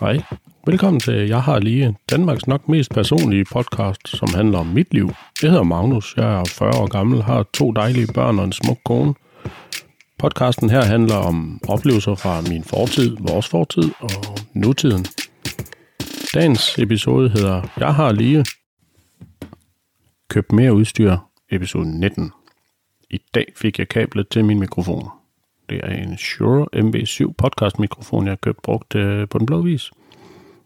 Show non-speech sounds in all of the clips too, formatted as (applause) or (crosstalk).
Hej. Velkommen til Jeg har lige Danmarks nok mest personlige podcast, som handler om mit liv. Jeg hedder Magnus, jeg er 40 år gammel, har to dejlige børn og en smuk kone. Podcasten her handler om oplevelser fra min fortid, vores fortid og nutiden. Dagens episode hedder Jeg har lige købt mere udstyr, episode 19. I dag fik jeg kablet til min mikrofon. Det er en Shure MV7 podcast mikrofon, jeg har købt brugt øh, på den blå vis.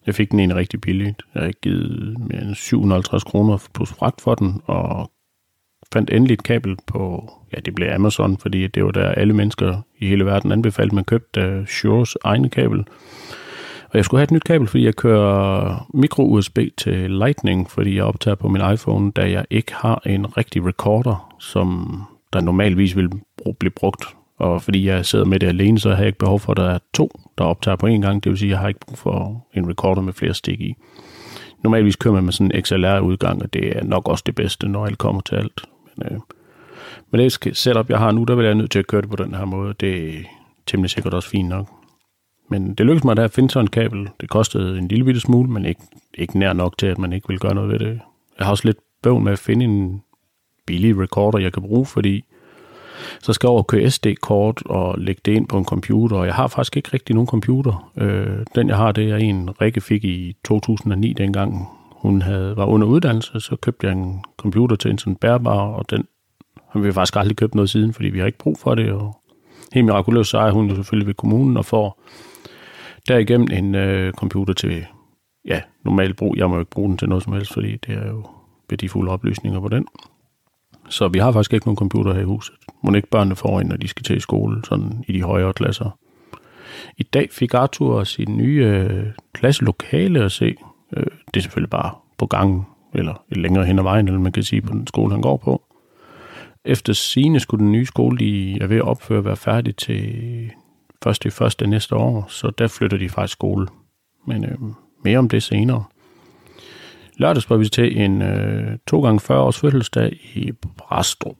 Jeg fik den en rigtig billigt. Jeg har givet mere end 750 kroner plus fragt for den, og fandt endelig et kabel på, ja, det blev Amazon, fordi det var der alle mennesker i hele verden anbefalede, man købte øh, uh, Shures egne kabel. Og jeg skulle have et nyt kabel, fordi jeg kører micro-USB til Lightning, fordi jeg optager på min iPhone, da jeg ikke har en rigtig recorder, som der normalvis vil blive brugt. Og fordi jeg sidder med det alene, så har jeg ikke behov for, at der er to, der optager på en gang. Det vil sige, at jeg har ikke brug for en recorder med flere stik i. Normalvis kører man med sådan en XLR-udgang, og det er nok også det bedste, når alt kommer til alt. Men, øh, men det setup, jeg har nu, der vil jeg nødt til at køre det på den her måde. Det er temmelig sikkert også fint nok. Men det lykkedes mig da at finde sådan en kabel. Det kostede en lille bitte smule, men ikke, ikke nær nok til, at man ikke vil gøre noget ved det. Jeg har også lidt bøvl med at finde en billig recorder, jeg kan bruge, fordi så skal jeg over køre SD-kort og lægge det ind på en computer, og jeg har faktisk ikke rigtig nogen computer. Øh, den jeg har, det er en, Rikke fik i 2009 dengang. Hun havde, var under uddannelse, så købte jeg en computer til en sådan bærbar, og den har vi faktisk aldrig købt noget siden, fordi vi har ikke brug for det, og helt mirakuløst så er hun jo selvfølgelig ved kommunen og får derigennem en øh, computer til ja, normal brug. Jeg må jo ikke bruge den til noget som helst, fordi det er jo værdifulde oplysninger på den. Så vi har faktisk ikke nogen computer her i huset. Må ikke børnene får en, når de skal til skole, sådan i de højere klasser. I dag fik Arthur sin nye øh, klasselokale at se. Øh, det er selvfølgelig bare på gangen, eller længere hen ad vejen, eller man kan sige på den skole, han går på. Efter sine skulle den nye skole, de er ved at opføre, være færdig til første i første næste år, så der flytter de faktisk skole. Men øh, mere om det senere. Lørdags var vi til en øh, 2x40 års fødselsdag i Brastrup.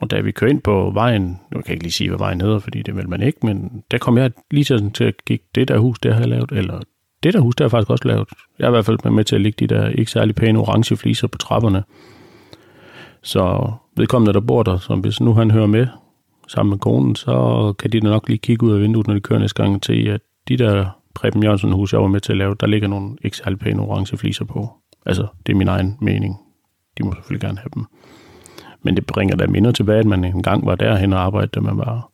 Og da vi kørte ind på vejen, nu kan jeg ikke lige sige, hvad vejen hedder, fordi det vil man ikke, men der kom jeg lige til, til at kigge, det der hus, der har jeg lavet, eller det der hus, der har jeg faktisk også lavet. Jeg er i hvert fald med til at ligge de der ikke særlig pæne orange fliser på trapperne. Så vedkommende, der bor der, så hvis nu han hører med sammen med konen, så kan de nok lige kigge ud af vinduet, når de kører næste gang til, at de der Preben Jørgensen hus, jeg var med til at lave, der ligger nogle ikke særlig pæne orange fliser på. Altså, det er min egen mening. De må selvfølgelig gerne have dem. Men det bringer da minder tilbage, at man engang var derhen og arbejdede, da man var...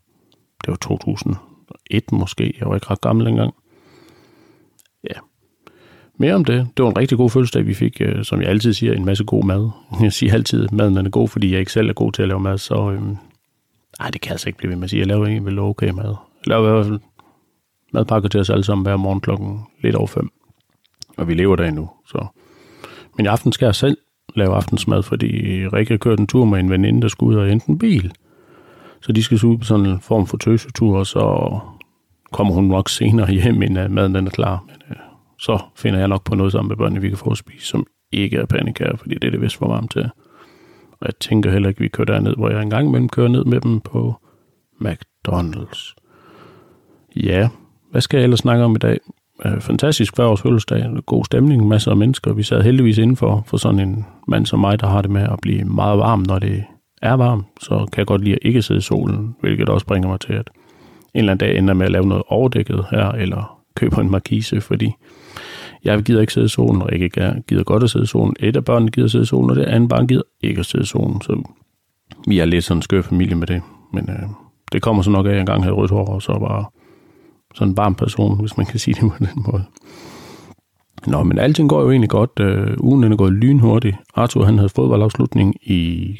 Det var 2001 måske. Jeg var ikke ret gammel engang. Ja. Mere om det. Det var en rigtig god fødselsdag, vi fik, øh, som jeg altid siger, en masse god mad. (laughs) Jeg siger altid, at maden er god, fordi jeg ikke selv er god til at lave mad, så... Øhm, ej, det kan jeg altså ikke blive ved med at sige. Jeg laver egentlig vel okay mad. Jeg laver i hvert fald madpakker til os alle sammen hver morgen klokken lidt over fem. Og vi lever der endnu, så men i aften skal jeg selv lave aftensmad, fordi Rikke har kørt en tur med en veninde, der skulle ud og hente en bil. Så de skal ud på sådan en form for tøsetur, og så kommer hun nok senere hjem, inden maden den er klar. Men øh, så finder jeg nok på noget sammen med børnene, vi kan få at spise, som ikke er pandekager, fordi det er det vist for varmt til. Og jeg tænker heller ikke, at vi kører derned, hvor jeg engang imellem kører ned med dem på McDonald's. Ja, hvad skal jeg ellers snakke om i dag? Øh, fantastisk års fødselsdag, god stemning, masser af mennesker. Vi sad heldigvis indenfor for sådan en mand som mig, der har det med at blive meget varm, når det er varmt. Så kan jeg godt lide at ikke sidde i solen, hvilket også bringer mig til, at en eller anden dag ender med at lave noget overdækket her, eller købe en markise, fordi jeg gider ikke sidde i solen, og ikke gider godt at sidde i solen. Et af børnene gider at sidde i solen, og det andet barn gider ikke at sidde i solen. Så vi er lidt sådan en skør familie med det. Men øh, det kommer så nok af, at jeg engang havde rødt hår, og så bare sådan en varm person, hvis man kan sige det på den måde. Nå, men alting går jo egentlig godt. Øh, ugen er gået lynhurtigt. Arthur han havde fodboldafslutning i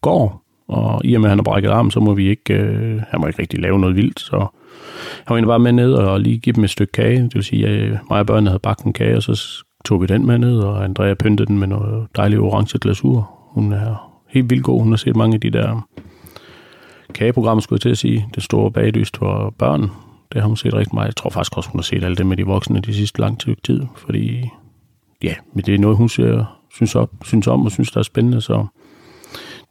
går, og i og med at han har brækket arm, så må vi ikke, øh, han må ikke rigtig lave noget vildt, så han var egentlig bare med ned og lige give dem et stykke kage. Det vil sige, at øh, mig og børnene havde bagt en kage, og så tog vi den med ned, og Andrea pyntede den med noget dejlig orange glasur. Hun er helt vildt god. Hun har set mange af de der kageprogrammer, skulle jeg til at sige. Det store bagdyst for børn. Det har hun set rigtig meget. Jeg tror faktisk også, hun har set alt det med de voksne de sidste lang tid, fordi ja, men det er noget, hun ser, synes, op, synes om og synes, der er spændende, så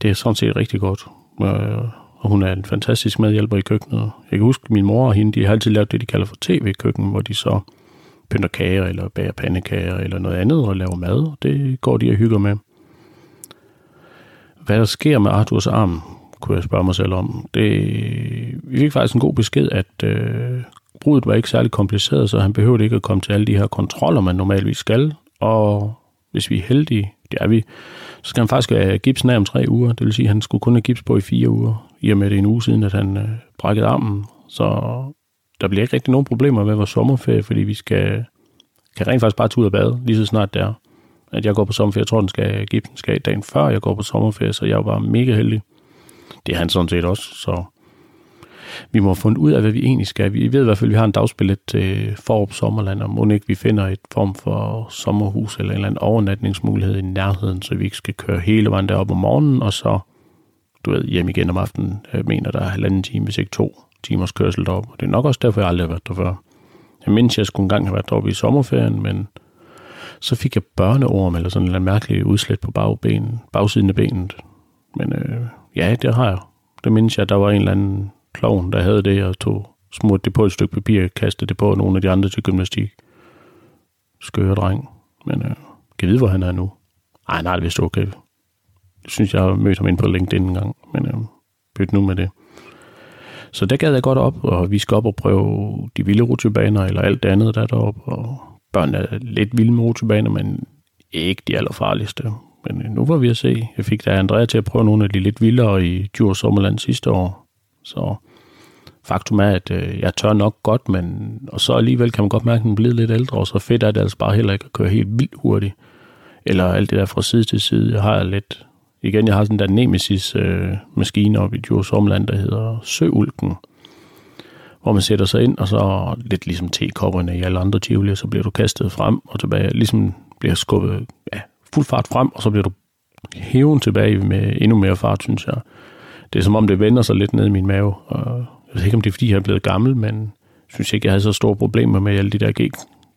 det er sådan set rigtig godt. Øh, og hun er en fantastisk medhjælper i køkkenet. Jeg kan huske, at min mor og hende, de har altid lavet det, de kalder for tv-køkken, hvor de så pynter kager, eller bager pandekager, eller noget andet, og laver mad. Det går de og hygger med. Hvad der sker med Arthurs arm, kunne jeg spørge mig selv om. Det, vi fik faktisk en god besked, at øh, brudet var ikke særlig kompliceret, så han behøvede ikke at komme til alle de her kontroller, man normalvis skal. Og hvis vi er heldige, det er vi, så skal han faktisk have gipsen af om tre uger. Det vil sige, at han skulle kun have gips på i fire uger, i og med det en uge siden, at han øh, brækkede armen. Så der bliver ikke rigtig nogen problemer med vores sommerferie, fordi vi skal, kan rent faktisk bare tage ud og bade, lige så snart det er, at jeg går på sommerferie. Jeg tror, den skal, gipsen skal dagen før jeg går på sommerferie, så jeg var mega heldig. Det er han sådan set også, så vi må have fundet ud af, hvad vi egentlig skal. Vi ved i hvert fald, at vi har en dagsbillet til Forup Sommerland, og må ikke vi finder et form for sommerhus eller en eller anden overnatningsmulighed i nærheden, så vi ikke skal køre hele vejen derop om morgenen, og så du ved, hjem igen om aftenen. Jeg mener, der er halvanden time, hvis ikke to timers kørsel derop. Det er nok også derfor, jeg aldrig har været der før. Jeg mindes, jeg skulle engang have været deroppe i sommerferien, men så fik jeg børneorm eller sådan en mærkelig udslæt på bagben, bagsiden af benet. Men øh, ja, det har jeg. Det mindes jeg, at der var en eller anden klovn, der havde det, og tog smurt det på et stykke papir, kastede det på nogle af de andre til gymnastik. Skøre dreng. Men øh, kan vide, hvor han er nu? Ej, nej, det er vist okay. Jeg synes, jeg har mødt ham ind på LinkedIn en gang, men øh, byt nu med det. Så der gad jeg godt op, og vi skal op og prøve de vilde rutsjebaner, eller alt det andet, der er deroppe. Og børn er lidt vilde med rutsjebaner, men ikke de allerfarligste. Men øh, nu var vi at se. Jeg fik da Andrea til at prøve nogle af de lidt vildere i Djurs Sommerland sidste år. Så faktum er, at øh, jeg tør nok godt, men og så alligevel kan man godt mærke, at den bliver lidt ældre, og så fedt er det altså bare heller ikke at køre helt vildt hurtigt. Eller alt det der fra side til side. Jeg har lidt... Igen, jeg har sådan der Nemesis-maskine øh, oppe i Djurs Sommerland, der hedder Søulken hvor man sætter sig ind, og så lidt ligesom tekopperne i alle andre tivoli, så bliver du kastet frem og tilbage, ligesom bliver skubbet ja, fuld fart frem, og så bliver du hæven tilbage med endnu mere fart, synes jeg. Det er som om, det vender sig lidt ned i min mave. Og jeg ved ikke, om det er, fordi jeg er blevet gammel, men jeg synes ikke, jeg havde så store problemer med alle de der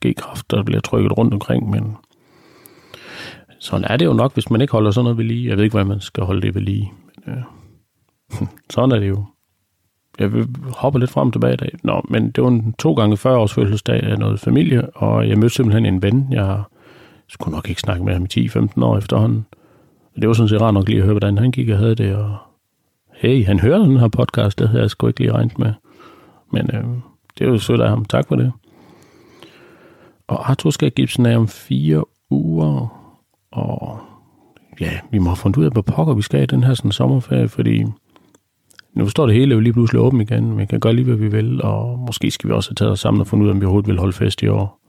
G-kræfter, der bliver trykket rundt omkring, men sådan er det jo nok, hvis man ikke holder sådan noget ved lige. Jeg ved ikke, hvordan man skal holde det ved lige. Men, øh, (laughs) sådan er det jo. Jeg hopper lidt frem og tilbage i dag. Nå, men det var en to gange 40 års fødselsdag af noget familie, og jeg mødte simpelthen en ven. Jeg har skulle nok ikke snakke med ham i 10-15 år efterhånden. Det var sådan set rart nok lige at høre, hvordan han gik og havde det, og hey, han hører den her podcast, det havde jeg sgu ikke lige regnet med. Men øh, det er jo sødt af ham. Tak for det. Og Arthur skal gipsen af om fire uger, og ja, vi må have fundet ud af, hvor pokker vi skal i den her sådan sommerferie, fordi nu står det hele jo lige pludselig åbent igen. Vi kan gøre lige, hvad vi vil, og måske skal vi også have taget os sammen og fundet ud af, om vi overhovedet vil holde fest i år.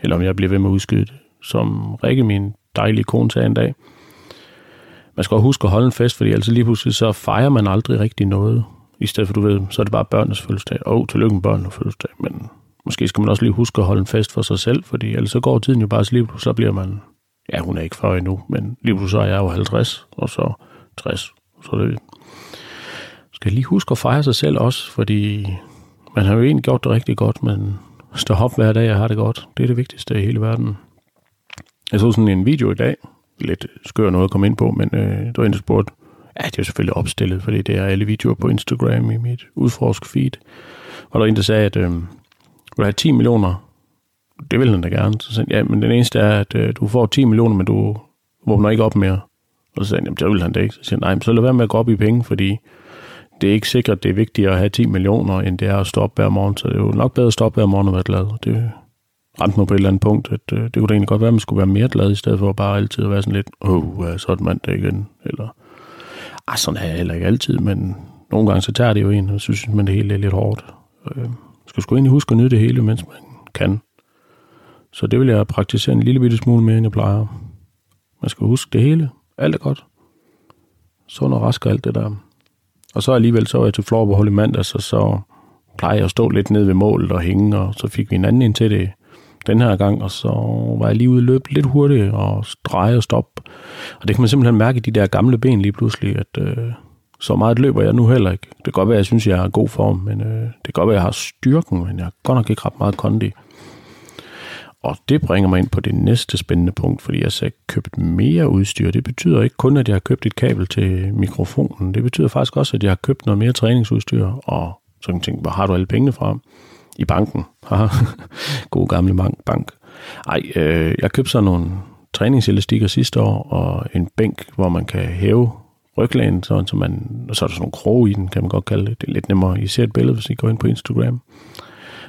Eller om jeg bliver ved med at udskyde det. Som Rikke, min dejlige kone, sagde en dag. Man skal også huske at holde en fest, fordi altså lige pludselig så fejrer man aldrig rigtig noget. I stedet for, du ved, så er det bare børnenes fødselsdag. Åh, oh, tillykke med børnenes fødselsdag. Men måske skal man også lige huske at holde en fest for sig selv, fordi ellers så går tiden jo bare så lige så bliver man... Ja, hun er ikke 40 endnu, men lige pludselig så er jeg jo 50, og så 60. Så det skal lige huske at fejre sig selv også, fordi man har jo egentlig gjort det rigtig godt, men stå op hver dag og har det godt. Det er det vigtigste i hele verden. Jeg så sådan en video i dag, lidt skør noget at komme ind på, men øh, der var en, der spurgte, ja, det er jo selvfølgelig opstillet, fordi det er alle videoer på Instagram i mit udforsk feed. Og der var en, der sagde, at øh, du have 10 millioner, det vil han da gerne. Så sagde ja, men den eneste er, at øh, du får 10 millioner, men du våbner ikke op mere. Og så sagde han, jamen det vil han da ikke. Så siger han, nej, men så lad være med at gå op i penge, fordi det er ikke sikkert, det er vigtigere at have 10 millioner, end det er at stoppe hver morgen. Så det er jo nok bedre at stoppe hver morgen og være glad. Det ramte mig på et eller andet punkt, at øh, det kunne da egentlig godt være, at man skulle være mere glad, i stedet for bare altid at være sådan lidt, åh, oh, så er det mandag igen. Eller, ah, sådan er jeg heller ikke altid, men nogle gange så tager det jo en, og så synes man, det hele er lidt hårdt. Øh, skal sgu egentlig huske at nyde det hele, mens man kan. Så det vil jeg praktisere en lille bitte smule mere, end jeg plejer. Man skal huske det hele. Alt er godt. Sund og rask og alt det der. Og så alligevel så var jeg til floorball i mandags, og så plejer jeg at stå lidt ned ved målet og hænge, og så fik vi en anden ind til det den her gang, og så var jeg lige ude løb lidt hurtigt og dreje og stoppe. Og det kan man simpelthen mærke i de der gamle ben lige pludselig, at øh, så meget løber jeg nu heller ikke. Det kan godt være, at jeg synes, jeg har god form, men øh, det kan godt være, at jeg har styrken, men jeg har godt nok ikke ret meget kondi. Og det bringer mig ind på det næste spændende punkt, fordi jeg har købt mere udstyr. Det betyder ikke kun, at jeg har købt et kabel til mikrofonen. Det betyder faktisk også, at jeg har købt noget mere træningsudstyr. Og så kan man tænke, hvor har du alle pengene fra? I banken. (laughs) God gamle bank. Ej, øh, jeg købte så nogle træningselastikker sidste år, og en bænk, hvor man kan hæve ryglægen, så, så, man, og så er der sådan nogle kroge i den, kan man godt kalde det. Det er lidt nemmere. I ser et billede, hvis I går ind på Instagram.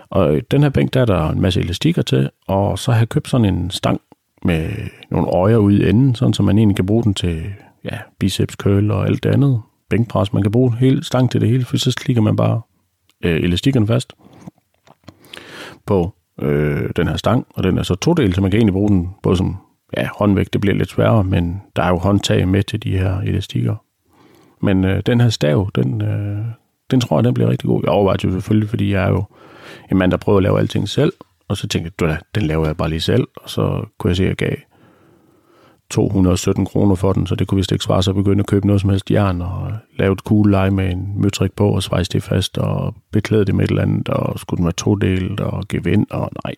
Og den her bænk, der er der en masse elastikker til, og så har jeg købt sådan en stang med nogle øjer ude i enden, sådan så man egentlig kan bruge den til ja, biceps curl og alt det andet. Bænkpres, man kan bruge hele stang til det hele, for så klikker man bare øh, elastikkerne fast på øh, den her stang, og den er så todelt, så man kan egentlig bruge den både som ja, håndvægt, det bliver lidt sværere, men der er jo håndtag med til de her elastikker. Men øh, den her stav, den, øh, den tror jeg, den bliver rigtig god. Jeg overvejer det selvfølgelig, fordi jeg er jo en mand, der prøver at lave alting selv, og så tænkte jeg, den laver jeg bare lige selv, og så kunne jeg se, at jeg gav 217 kroner for den, så det kunne vist ikke svare sig at begynde at købe noget som helst jern og lave et cool leje med en møtrik på og svejse det fast og beklæde det med et eller andet, og skulle den være todelt og gevind, og nej.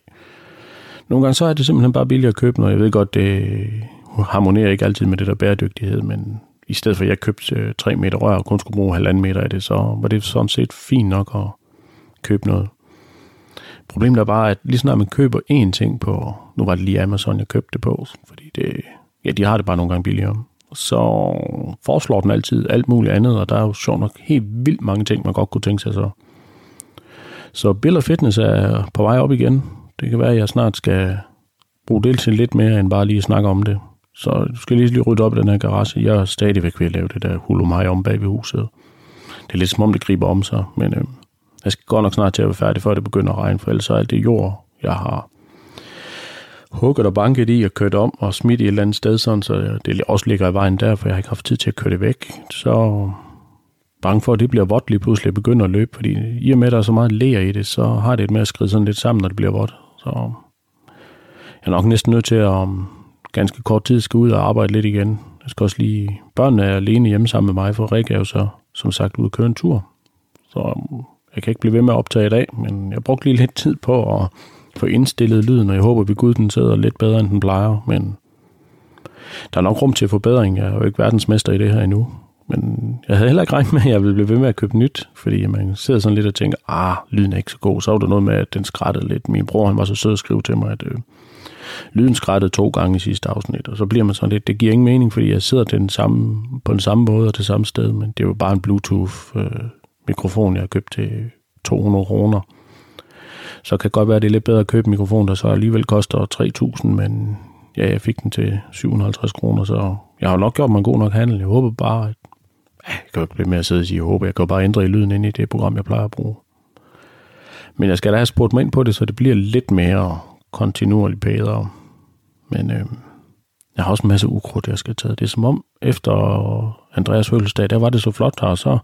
Nogle gange så er det simpelthen bare billigere at købe noget. Jeg ved godt, det harmonerer ikke altid med det der bæredygtighed, men i stedet for at jeg købte øh, 3 meter rør og kun skulle bruge halvanden meter af det, så var det sådan set fint nok at købe noget. Problemet er bare, at lige snart man køber én ting på, nu var det lige Amazon, jeg købte det på, fordi det, ja, de har det bare nogle gange billigere. Så foreslår den altid alt muligt andet, og der er jo sjovt nok helt vildt mange ting, man godt kunne tænke sig så. Så Bill Fitness er på vej op igen. Det kan være, at jeg snart skal bruge del til lidt mere, end bare lige at snakke om det. Så du skal lige, lige rydde op i den her garage. Jeg er stadigvæk ved at lave det der hulumaj om bag ved huset. Det er lidt som om, det griber om sig, men øh, jeg skal godt nok snart til at være færdig, før det begynder at regne, for ellers er alt det jord, jeg har hugget og banket i og kørt om og smidt i et eller andet sted, sådan, så det også ligger i vejen der, for jeg har ikke haft tid til at køre det væk. Så bange for, at det bliver vådt lige pludselig begynder at løbe, fordi i og med, at der er så meget læger i det, så har det et med at skride sådan lidt sammen, når det bliver vådt. Så jeg er nok næsten nødt til at om ganske kort tid skal ud og arbejde lidt igen. Jeg skal også lige... Børnene er alene hjemme sammen med mig, for Rikke er jo så, som sagt, ud og køre en tur. Så jeg kan ikke blive ved med at optage i dag, men jeg brugte lige lidt tid på at få indstillet lyden, og jeg håber ved Gud, den sidder lidt bedre, end den plejer, men der er nok rum til forbedring. Jeg er jo ikke verdensmester i det her endnu. Men jeg havde heller ikke regnet med, at jeg ville blive ved med at købe nyt, fordi man sidder sådan lidt og tænker, ah, lyden er ikke så god. Så var der noget med, at den skrættede lidt. Min bror, han var så sød at skrive til mig, at øh, lyden skrættede to gange i sidste afsnit. Og så bliver man sådan lidt, det giver ingen mening, fordi jeg sidder den samme, på den samme måde og det samme sted, men det er jo bare en Bluetooth-mikrofon, øh, jeg har købt til 200 kroner. Så kan det godt være, at det er lidt bedre at købe en mikrofon, der så alligevel koster 3.000, men ja, jeg fik den til 750 kroner, så jeg har nok gjort mig en god nok handel. Jeg håber bare, at jeg kan jo ikke blive med at sidde og sige, jeg håber, jeg kan bare ændre i lyden ind i det program, jeg plejer at bruge. Men jeg skal da have spurgt mig ind på det, så det bliver lidt mere kontinuerligt bedre. Men øh, jeg har også en masse ukrudt, jeg skal tage. Det er som om, efter Andreas fødselsdag, der var det så flot her, så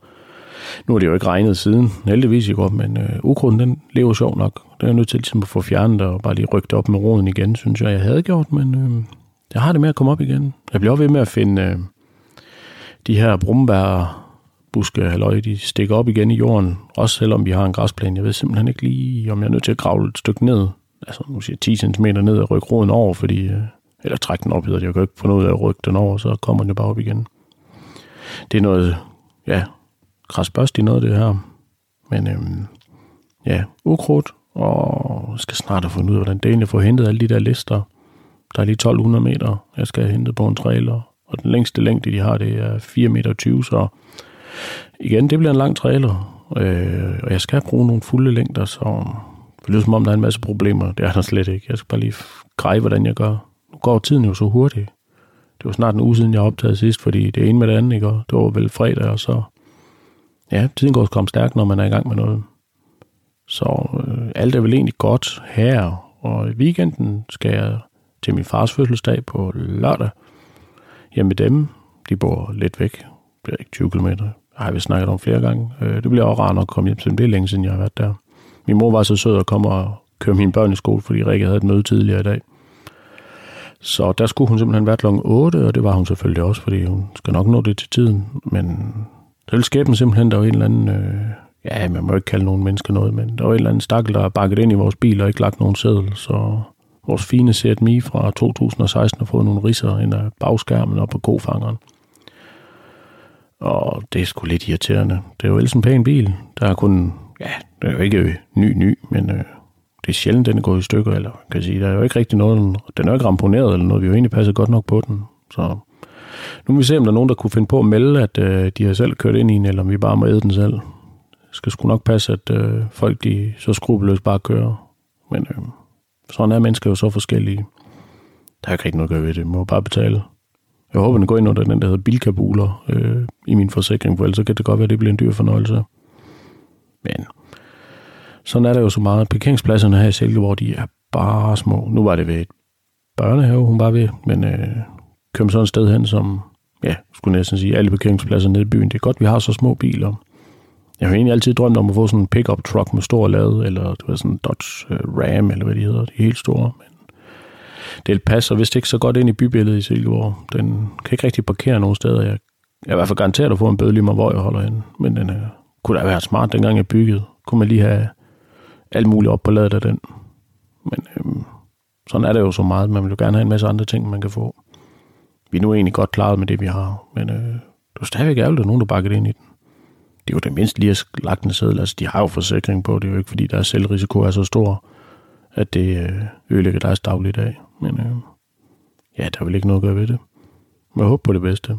nu har det jo ikke regnet siden, heldigvis i går, men øh, ukrudten, den lever sjov nok. Det er nødt til ligesom at få fjernet og bare lige rykket op med roden igen, synes jeg, jeg havde gjort, men øh, jeg har det med at komme op igen. Jeg bliver også ved med at finde øh, de her brumbær buske, halløj, de stikker op igen i jorden, også selvom vi har en græsplæne. Jeg ved simpelthen ikke lige, om jeg er nødt til at grave et stykke ned, altså nu siger 10 cm ned og rykke roden over, fordi, øh, eller trække den op, hedder det. Jeg kan ikke få noget af at rykke den over, så kommer den jo bare op igen. Det er noget, ja, græsbørst i noget af det her. Men øhm, ja, ukrudt, og skal snart have fundet ud af, hvordan det egentlig får hentet alle de der lister. Der er lige 1200 meter, jeg skal have hentet på en trailer, og den længste længde, de har, det er 4,20 meter, så igen, det bliver en lang trailer, øh, og jeg skal bruge nogle fulde længder, så det lyder som om, der er en masse problemer. Det er der slet ikke. Jeg skal bare lige greje, hvordan jeg gør. Nu går tiden jo så hurtigt. Det var snart en uge siden, jeg optagede sidst, fordi det ene med det andet, ikke? Og det var vel fredag, og så ja, tiden går skam stærkt, når man er i gang med noget. Så øh, alt er vel egentlig godt her, og i weekenden skal jeg til min fars fødselsdag på lørdag. Hjemme med dem, de bor lidt væk, det er ikke 20 km. Har vi snakket om flere gange. Øh, det bliver også rart at komme hjem til dem. Det er længe siden, jeg har været der. Min mor var så sød at komme og køre mine børn i skole, fordi Rikke havde et møde tidligere i dag. Så der skulle hun simpelthen være kl. 8, og det var hun selvfølgelig også, fordi hun skal nok nå det til tiden. Men så ville skæbnen simpelthen, der var en eller anden, øh, ja, man må ikke kalde nogen mennesker noget, men der var en eller anden stakkel, der bakket ind i vores bil og ikke lagt nogen sædel, så vores fine Seat Mi fra 2016 har fået nogle risser ind af bagskærmen og på kofangeren. Og det er sgu lidt irriterende. Det er jo ellers en pæn bil. Der er kun ja, det er jo ikke ny, ny, men øh, det er sjældent, den er gået i stykker, eller kan jeg sige, der er jo ikke rigtig noget, den er jo ikke ramponeret eller noget, vi har jo egentlig passet godt nok på den, så nu må vi se, om der er nogen, der kunne finde på at melde, at øh, de har selv kørt ind i en, eller om vi bare må æde den selv. Det skal sgu nok passe, at øh, folk de så skrupelløst bare kører. Men øh, sådan er mennesker jo så forskellige. Der er ikke rigtig noget at gøre ved det. Man må bare betale. Jeg håber, den går ind under den, der hedder bilkabuler øh, i min forsikring, for ellers så kan det godt være, at det bliver en dyr fornøjelse. Men sådan er der jo så meget. Parkeringspladserne her i Silkeborg, de er bare små. Nu var det ved et børnehave, hun var ved, men øh, kører sådan et sted hen, som, ja, skulle næsten sige, alle parkeringspladser nede i byen. Det er godt, vi har så små biler. Jeg har egentlig altid drømt om at få sådan en pickup truck med stor lade, eller du ved, sådan en Dodge øh, Ram, eller hvad de hedder. De er helt store, men det passer vist ikke så godt ind i bybilledet i Silkeborg. Den kan ikke rigtig parkere nogen steder. Jeg er i hvert fald garanteret at få en bøde lige med, hvor jeg holder henne. Men den uh, kunne da være smart, dengang jeg byggede. Kunne man lige have alt muligt op på ladet af den. Men øhm, sådan er det jo så meget. Man vil jo gerne have en masse andre ting, man kan få. Vi er nu egentlig godt klaret med det, vi har. Men øh, det er stadigvæk ærgerligt, at nogen, der bakker ind i den. Det er jo det mindste lige at lagt en seddel. Altså, de har jo forsikring på. Det er jo ikke, fordi deres selvrisiko er så stor, at det øh, ødelægger deres dagligdag. Men øh, ja, der vil ikke noget at gøre ved det. Men jeg håber på det bedste.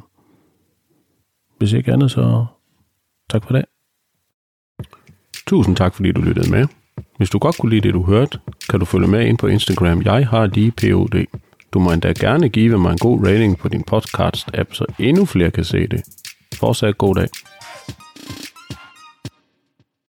Hvis ikke andet, så tak for det. Tusind tak, fordi du lyttede med. Hvis du godt kunne lide det, du hørte, kan du følge med ind på Instagram. Jeg har lige POD. Du må endda gerne give mig en god rating på din podcast-app, så endnu flere kan se det. Fortsat god dag.